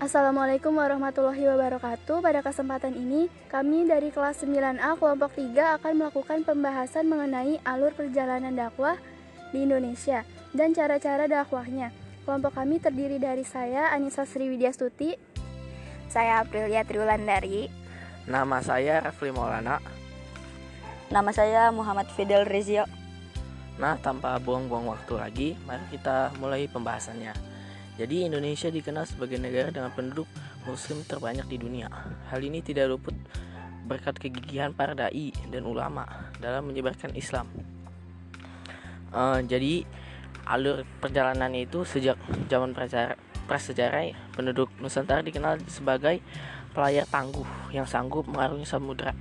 Assalamualaikum warahmatullahi wabarakatuh. Pada kesempatan ini, kami dari kelas 9A kelompok 3 akan melakukan pembahasan mengenai alur perjalanan dakwah di Indonesia dan cara-cara dakwahnya. Kelompok kami terdiri dari saya, Anissa Sriwidyastuti, Saya Aprilia Triwulandari. Nama saya Rafli Maulana. Nama saya Muhammad Fidel Rezio. Nah, tanpa buang-buang waktu lagi, mari kita mulai pembahasannya. Jadi, Indonesia dikenal sebagai negara dengan penduduk muslim terbanyak di dunia. Hal ini tidak luput berkat kegigihan para dai dan ulama dalam menyebarkan Islam. Eh, jadi, alur perjalanannya itu sejak zaman prasejarah, penduduk Nusantara dikenal sebagai pelayar tangguh yang sanggup mengarungi samudra.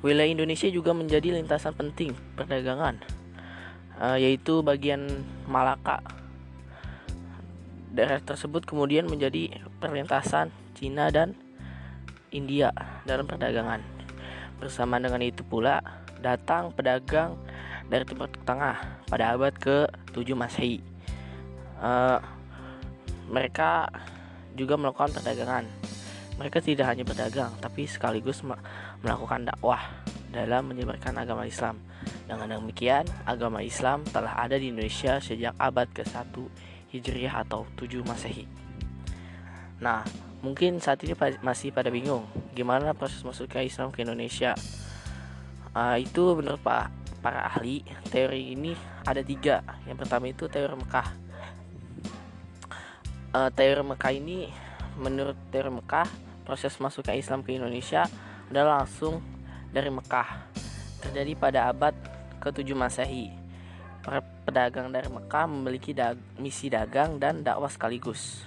Wilayah Indonesia juga menjadi lintasan penting perdagangan, eh, yaitu bagian Malaka. Daerah tersebut kemudian menjadi perlintasan Cina dan India dalam perdagangan. Bersama dengan itu pula datang pedagang dari Timur Tengah pada abad ke-7 Masehi. Eh, mereka juga melakukan perdagangan. Mereka tidak hanya berdagang, tapi sekaligus me- melakukan dakwah dalam menyebarkan agama Islam. Dengan demikian, agama Islam telah ada di Indonesia sejak abad ke-1 Hijriah atau 7 Masehi. Nah, mungkin saat ini masih pada bingung gimana proses masuknya Islam ke Indonesia. Ah, itu menurut pak para ahli teori ini ada tiga. Yang pertama itu teori Mekah. Eh, teori Mekah ini menurut teori Mekah proses masuknya Islam ke Indonesia adalah langsung dari Mekah terjadi pada abad ke-7 Masehi. Pedagang dari Mekah memiliki dag- misi dagang dan dakwah sekaligus.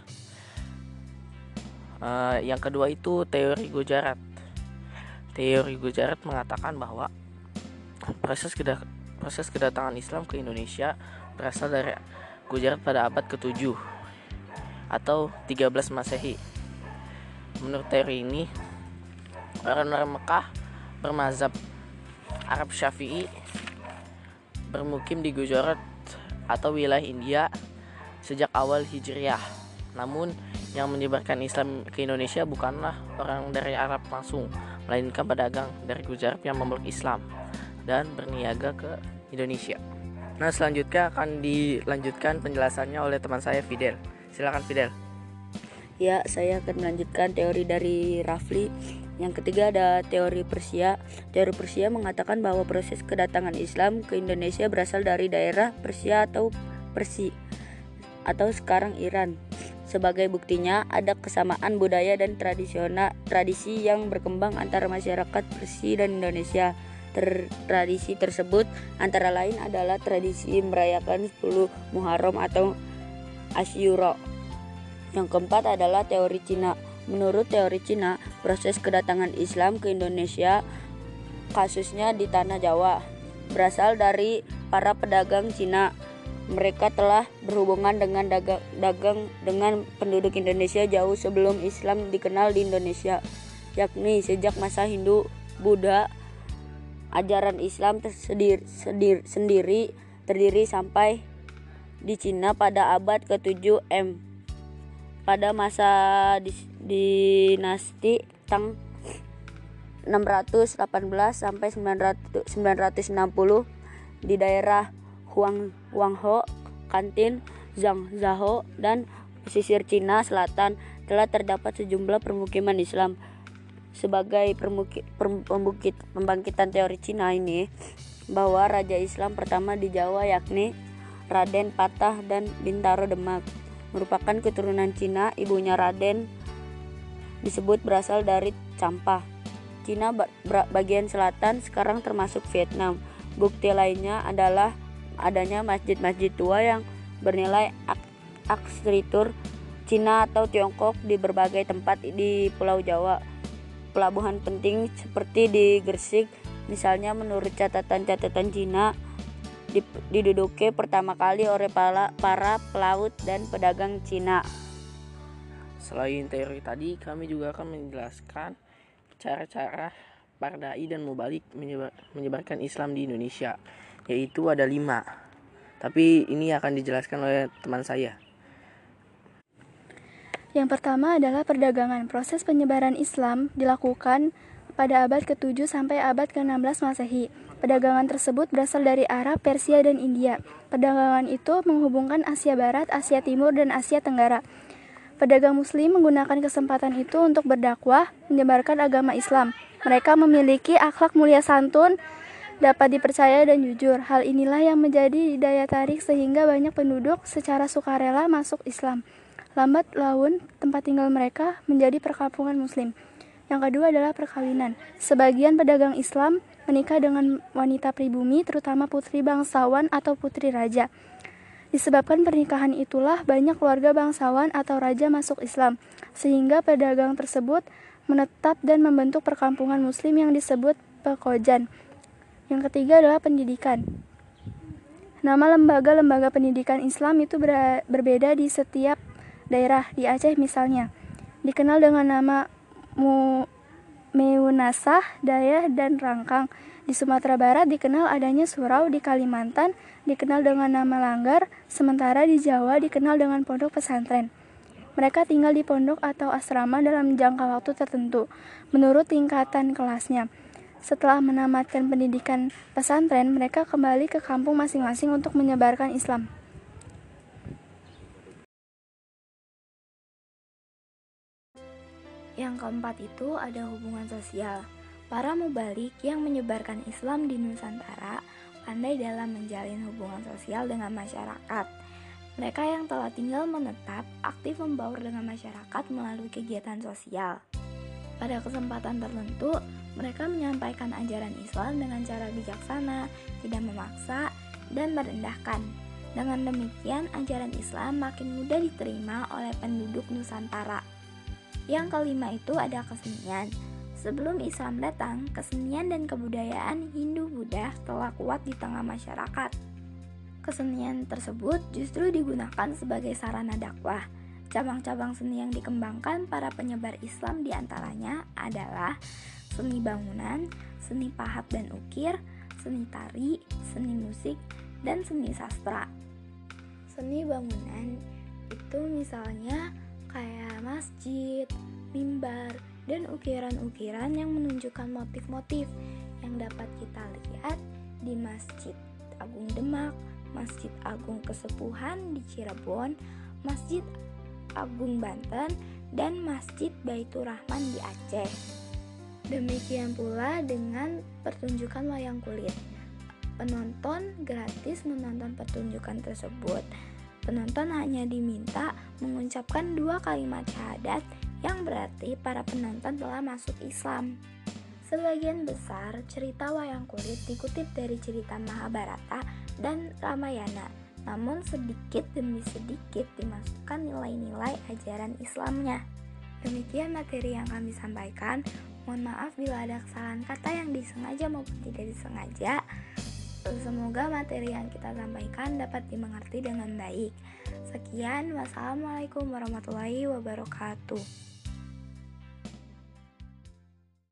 Eh, yang kedua itu teori Gujarat. Teori Gujarat mengatakan bahwa proses keda- proses kedatangan Islam ke Indonesia berasal dari Gujarat pada abad ke-7 atau 13 Masehi. Menurut teori ini, orang-orang Mekah bermazhab Arab Syafi'i bermukim di Gujarat atau wilayah India sejak awal Hijriah. Namun, yang menyebarkan Islam ke Indonesia bukanlah orang dari Arab langsung, melainkan pedagang dari Gujarat yang memeluk Islam dan berniaga ke Indonesia. Nah, selanjutnya akan dilanjutkan penjelasannya oleh teman saya Fidel. Silakan Fidel. Ya, saya akan melanjutkan teori dari Rafli. Yang ketiga ada teori Persia. Teori Persia mengatakan bahwa proses kedatangan Islam ke Indonesia berasal dari daerah Persia atau Persi atau sekarang Iran. Sebagai buktinya ada kesamaan budaya dan tradisional tradisi yang berkembang antara masyarakat Persia dan Indonesia. Ter- tradisi tersebut antara lain adalah tradisi merayakan 10 Muharram atau Asyura. Yang keempat adalah teori Cina. Menurut teori Cina, proses kedatangan Islam ke Indonesia kasusnya di tanah Jawa berasal dari para pedagang Cina. Mereka telah berhubungan dengan dagang, dagang dengan penduduk Indonesia jauh sebelum Islam dikenal di Indonesia, yakni sejak masa Hindu, Buddha, ajaran Islam tersedir, sedir- sendiri terdiri sampai di Cina pada abad ke-7 M. Pada masa dinasti Tang 618 sampai 900 960 di daerah Huang Huangho, Kantin, Zhangzhou dan pesisir Cina Selatan telah terdapat sejumlah permukiman Islam. Sebagai permuki, per- pembukit, pembangkitan teori Cina ini bahwa raja Islam pertama di Jawa yakni Raden Patah dan Bintaro Demak merupakan keturunan Cina. Ibunya Raden disebut berasal dari Campah. Cina bagian selatan sekarang termasuk Vietnam. Bukti lainnya adalah adanya masjid-masjid tua yang bernilai aksritur Cina atau Tiongkok di berbagai tempat di Pulau Jawa. Pelabuhan penting seperti di Gresik, misalnya menurut catatan-catatan Cina, dip- diduduki pertama kali oleh para, para pelaut dan pedagang Cina. Selain teori tadi, kami juga akan menjelaskan cara-cara para dai dan mubalik menyebar- menyebarkan Islam di Indonesia, yaitu ada lima. Tapi ini akan dijelaskan oleh teman saya. Yang pertama adalah perdagangan. Proses penyebaran Islam dilakukan pada abad ke-7 sampai abad ke-16 Masehi. Perdagangan tersebut berasal dari Arab, Persia, dan India. Perdagangan itu menghubungkan Asia Barat, Asia Timur, dan Asia Tenggara. Pedagang Muslim menggunakan kesempatan itu untuk berdakwah, menyebarkan agama Islam. Mereka memiliki akhlak mulia santun, dapat dipercaya dan jujur. Hal inilah yang menjadi daya tarik sehingga banyak penduduk secara sukarela masuk Islam. Lambat laun, tempat tinggal mereka menjadi perkampungan muslim. Yang kedua adalah perkawinan. Sebagian pedagang Islam menikah dengan wanita pribumi, terutama putri bangsawan atau putri raja. Disebabkan pernikahan itulah banyak keluarga bangsawan atau raja masuk Islam, sehingga pedagang tersebut menetap dan membentuk perkampungan muslim yang disebut pekojan. Yang ketiga adalah pendidikan. Nama lembaga-lembaga pendidikan Islam itu ber berbeda di setiap daerah di Aceh misalnya dikenal dengan nama Mu Meunasah, Dayah, dan Rangkang. Di Sumatera Barat dikenal adanya surau, di Kalimantan dikenal dengan nama Langgar, sementara di Jawa dikenal dengan pondok pesantren. Mereka tinggal di pondok atau asrama dalam jangka waktu tertentu, menurut tingkatan kelasnya. Setelah menamatkan pendidikan pesantren, mereka kembali ke kampung masing-masing untuk menyebarkan Islam. Yang keempat itu ada hubungan sosial. Para mubalik yang menyebarkan Islam di Nusantara pandai dalam menjalin hubungan sosial dengan masyarakat. Mereka yang telah tinggal menetap aktif membaur dengan masyarakat melalui kegiatan sosial. Pada kesempatan tertentu, mereka menyampaikan ajaran Islam dengan cara bijaksana, tidak memaksa, dan merendahkan. Dengan demikian, ajaran Islam makin mudah diterima oleh penduduk Nusantara. Yang kelima itu ada kesenian. Sebelum Islam datang, kesenian dan kebudayaan Hindu-Buddha telah kuat di tengah masyarakat. Kesenian tersebut justru digunakan sebagai sarana dakwah. Cabang-cabang seni yang dikembangkan para penyebar Islam di antaranya adalah seni bangunan, seni pahat dan ukir, seni tari, seni musik, dan seni sastra. Seni bangunan itu misalnya masjid, mimbar, dan ukiran-ukiran yang menunjukkan motif-motif yang dapat kita lihat di Masjid Agung Demak, Masjid Agung Kesepuhan di Cirebon, Masjid Agung Banten, dan Masjid Baitur Rahman di Aceh. Demikian pula dengan pertunjukan wayang kulit. Penonton gratis menonton pertunjukan tersebut penonton hanya diminta mengucapkan dua kalimat syahadat yang berarti para penonton telah masuk Islam. Sebagian besar cerita wayang kulit dikutip dari cerita Mahabharata dan Ramayana, namun sedikit demi sedikit dimasukkan nilai-nilai ajaran Islamnya. Demikian materi yang kami sampaikan. Mohon maaf bila ada kesalahan kata yang disengaja maupun tidak disengaja. Semoga materi yang kita sampaikan dapat dimengerti dengan baik. Sekian, wassalamualaikum warahmatullahi wabarakatuh.